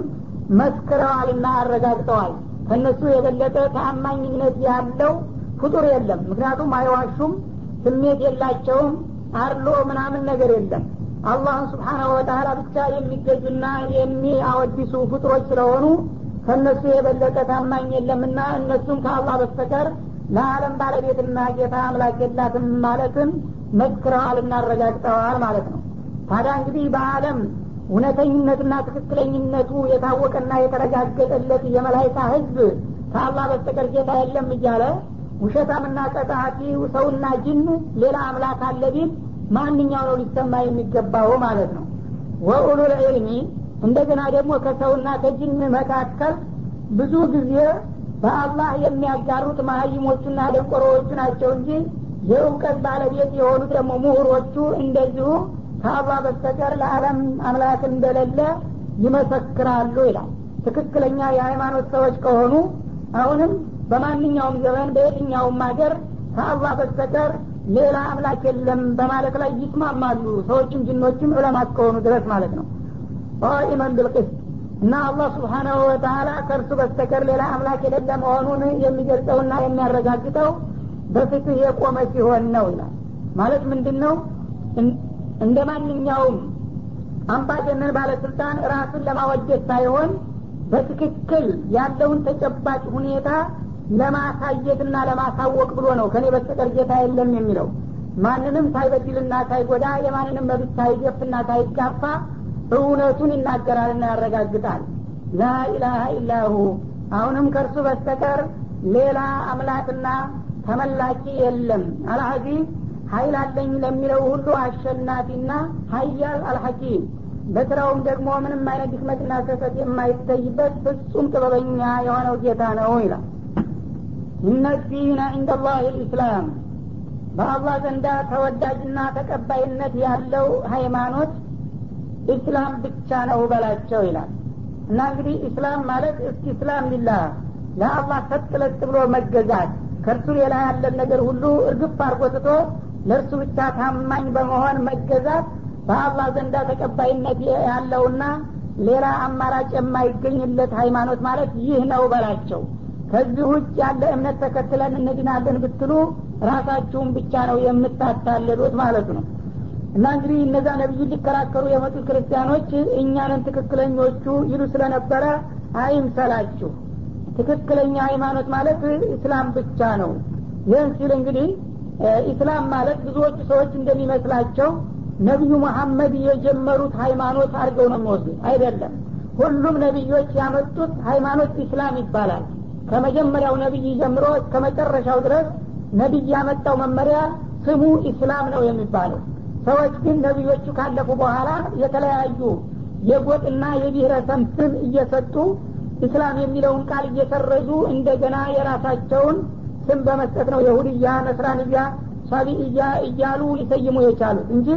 መስክረዋልና አረጋግጠዋል። ከእነሱ የበለጠ ተአማኝነት ያለው ፍጡር የለም። ምክንያቱም አይዋሹም ስሜት የላቸውም አርሎ ምናምን ነገር የለም። አላህን ስብሓናሁ ወተላ ብቻ የሚገዙና የሚያወድሱ ፍጡሮች ስለሆኑ ከእነሱ የበለጠ ታማኝ የለምና እነሱም ከአላህ በስተቀር ለአለም ባለቤትና ጌታ አምላክ የላትም ማለትን መስክረዋል እናረጋግጠዋል ማለት ነው። ታዲያ እንግዲህ በአለም እውነተኝነትና ትክክለኝነቱ የታወቀና የተረጋገጠለት የመላይካ ህዝብ ከአላህ በስተቀር ጌታ የለም እያለ ውሸታምና ቀጣፊ ሰውና ጅን ሌላ አምላክ አለ ቢል ማንኛው ነው ሊሰማ የሚገባው ማለት ነው። ወኡሉል ዒልሚ እንደገና ደግሞ ከሰውና ከጅን መካከል ብዙ ጊዜ በአላህ የሚያጋሩት መሀይሞቹና ደንቆሮዎቹ ናቸው እንጂ የእውቀት ባለቤት የሆኑት ደግሞ ምሁሮቹ እንደዚሁ ከአላህ በስተቀር ለዓለም አምላክ እንደሌለ ይመሰክራሉ ይላል። ትክክለኛ የሃይማኖት ሰዎች ከሆኑ አሁንም በማንኛውም ዘመን በየትኛውም ሀገር ከአላህ በስተቀር ሌላ አምላክ የለም በማለት ላይ ይስማማሉ። ሰዎችም ጅኖችም ዑለማ እስከሆኑ ድረስ ማለት ነው ቃኢመን ብልቅስት እና አላህ ስብሓናሁ ወተላ ከእርሱ በስተቀር ሌላ አምላክ የሌለ መሆኑን የሚገልጸውና የሚያረጋግጠው በፍትህ የቆመ ሲሆን ነው ይላል። ማለት ምንድን ነው እንደ ማንኛውም አምባገነን ባለስልጣን ራሱን ለማወጀት ሳይሆን በትክክል ያለውን ተጨባጭ ሁኔታ ለማሳየትና ለማሳወቅ ብሎ ነው ከኔ በስተቀር ጌታ የለም የሚለው። ማንንም ሳይበድልና ሳይጎዳ የማንንም መብት ሳይገፍና ሳይጋፋ እውነቱን ይናገራልና ያረጋግጣል። ላኢላሀ ኢላሁ። አሁንም ከእርሱ በስተቀር ሌላ አምላክና ተመላኪ የለም። አልሐዚዝ ሀይል አለኝ ለሚለው ሁሉ አሸናፊና ሀያል አልሐኪም። በስራውም ደግሞ ምንም አይነት ድክመትና ስህተት የማይታይበት ፍጹም ጥበበኛ የሆነው ጌታ ነው ይላል። ዲነ ዕንደ ላህ ልእስላም በአላህ ዘንዳ ተወዳጅና ተቀባይነት ያለው ሃይማኖት ኢስላም ብቻ ነው በላቸው ይላል። እና እንግዲህ ኢስላም ማለት እስኪ እስላም ሊላህ ለአላህ ሰጥ ለጥ ብሎ መገዛት ከእርሱ ሌላ ያለን ነገር ሁሉ እርግፍ አርጎትቶ ለእርሱ ብቻ ታማኝ በመሆን መገዛት በአላህ ዘንዳ ተቀባይነት ያለውና ሌላ አማራጭ የማይገኝለት ሃይማኖት ማለት ይህ ነው በላቸው። ከዚህ ውጭ ያለ እምነት ተከትለን እንድናለን ብትሉ ራሳችሁን ብቻ ነው የምታታለሉት ማለት ነው እና እንግዲህ እነዛ ነቢዩ ሊከራከሩ የመጡት ክርስቲያኖች እኛንን ትክክለኞቹ ይሉ ስለነበረ አይምሰላችሁ ትክክለኛ ሃይማኖት ማለት እስላም ብቻ ነው። ይህን ሲል እንግዲህ ኢስላም ማለት ብዙዎቹ ሰዎች እንደሚመስላቸው ነቢዩ መሐመድ የጀመሩት ሃይማኖት አድርገው ነው የሚወስዱት። አይደለም። ሁሉም ነቢዮች ያመጡት ሃይማኖት ኢስላም ይባላል። ከመጀመሪያው ነቢይ ጀምሮ እስከ መጨረሻው ድረስ ነቢይ ያመጣው መመሪያ ስሙ ኢስላም ነው የሚባለው ሰዎች ግን ነቢዮቹ ካለፉ በኋላ የተለያዩ የጎጥና የብሔረሰብ ስም እየሰጡ ኢስላም የሚለውን ቃል እየሰረዙ እንደገና የራሳቸውን ስም በመስጠት ነው የሁድያ ነስራንያ ሳቢእያ እያሉ ሊሰይሙ የቻሉት እንጂ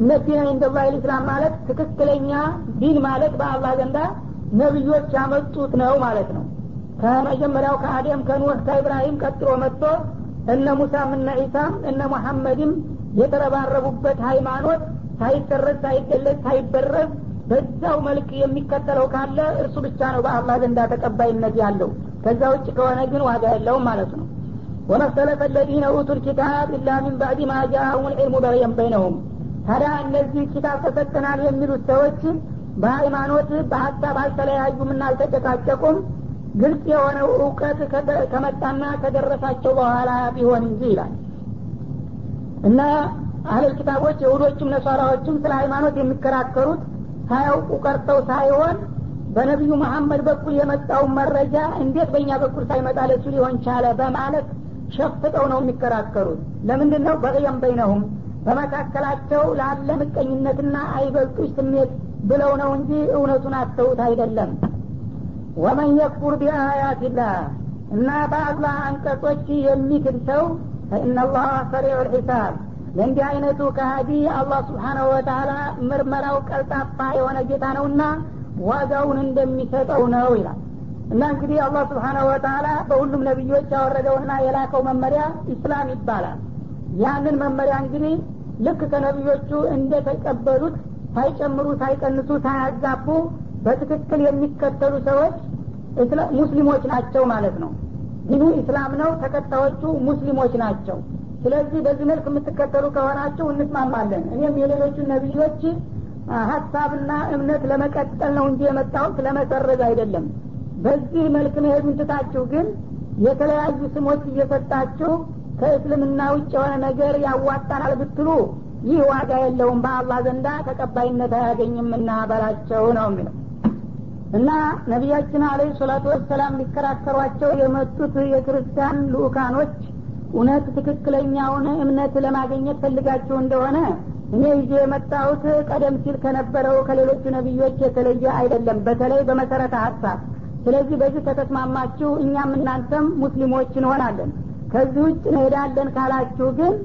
እነዲን እንደላ ልእስላም ማለት? ትክክለኛ ዲን ማለት በአላህ ዘንዳ ነቢዮች ያመጡት ነው ማለት ነው። ከመጀመሪያው ከአደም ከኑህ ከኢብራሂም ቀጥሎ መጥቶ እነ ሙሳም እነ ዒሳም እነ ሙሐመድም የተረባረቡበት ሃይማኖት ሳይሰረዝ ሳይገለጽ ሳይበረዝ በዛው መልክ የሚከተለው ካለ እርሱ ብቻ ነው በአላህ ዘንዳ ተቀባይነት ያለው። ከዛ ውጭ ከሆነ ግን ዋጋ የለውም ማለት ነው። ወመክተለፈ ለዚነ ኡቱ ልኪታብ ኢላ ሚን ባዕድ ማ ጃአሁም ልዕልሙ በረየን በይነሁም። ታዲያ እነዚህ ኪታብ ተሰጥተናል የሚሉት ሰዎች በሃይማኖት በሀሳብ አልተለያዩም እና አልተጨቃጨቁም። ግልጽ የሆነው እውቀት ከመጣና ከደረሳቸው በኋላ ቢሆን እንጂ ይላል እና አህለል ኪታቦች የሁዶችም ነሷራዎችም ስለ ሃይማኖት የሚከራከሩት ሳያውቁ ቀርተው ሳይሆን በነቢዩ መሐመድ በኩል የመጣውን መረጃ እንዴት በእኛ በኩል ሳይመጣ ለሱ ሊሆን ቻለ በማለት ሸፍጠው ነው የሚከራከሩት። ለምንድን ነው በቅየም በይነሁም በመካከላቸው ላለ ምቀኝነትና አይበልጡች ስሜት ብለው ነው እንጂ እውነቱን አተውት አይደለም። ወመን የክፉር ቢአያትላህ እና በአላህ አንቀጾች የሚክድ ሰው ፈኢናላህ ሰሪዑ ልሒሳብ ለእንዲህ አይነቱ ከሀዲ አላህ ስብሓናሁ ወተላ ምርመራው ቀልጣፋ የሆነ ጌታ ነውና ዋጋውን እንደሚሰጠው ነው ይላል እና እንግዲህ አላህ ስብሓናሁ ወተላ በሁሉም ነቢዮች ያወረደውና የላከው መመሪያ ኢስላም ይባላል ያንን መመሪያ እንግዲህ ልክ ከነቢዮቹ እንደተቀበሉት ሳይጨምሩ ሳይቀንሱ ሳያጋቡ በትክክል የሚከተሉ ሰዎች ሙስሊሞች ናቸው ማለት ነው ዲኑ ኢስላም ነው። ተከታዮቹ ሙስሊሞች ናቸው። ስለዚህ በዚህ መልክ የምትከተሉ ከሆናችሁ እንስማማለን። እኔም የሌሎቹን ነቢዮች ሀሳብና እምነት ለመቀጠል ነው እንጂ የመጣሁት ለመሰረዝ አይደለም። በዚህ መልክ መሄዱን ትታችሁ ግን የተለያዩ ስሞች እየሰጣችሁ ከእስልምና ውጭ የሆነ ነገር ያዋጣናል ብትሉ ይህ ዋጋ የለውም። በአላህ ዘንዳ ተቀባይነት አያገኝምና በላቸው ነው የሚለው እና ነቢያችን አለህ ሰላቱ ወሰላም ሊከራከሯቸው የመጡት የክርስቲያን ልኡካኖች እውነት ትክክለኛውን እምነት ለማግኘት ፈልጋችሁ እንደሆነ እኔ ይዤ የመጣሁት ቀደም ሲል ከነበረው ከሌሎቹ ነቢዮች የተለየ አይደለም በተለይ በመሰረተ ሀሳብ። ስለዚህ በዚህ ከተስማማችሁ እኛም እናንተም ሙስሊሞች እንሆናለን። ከዚህ ውጭ እንሄዳለን ካላችሁ ግን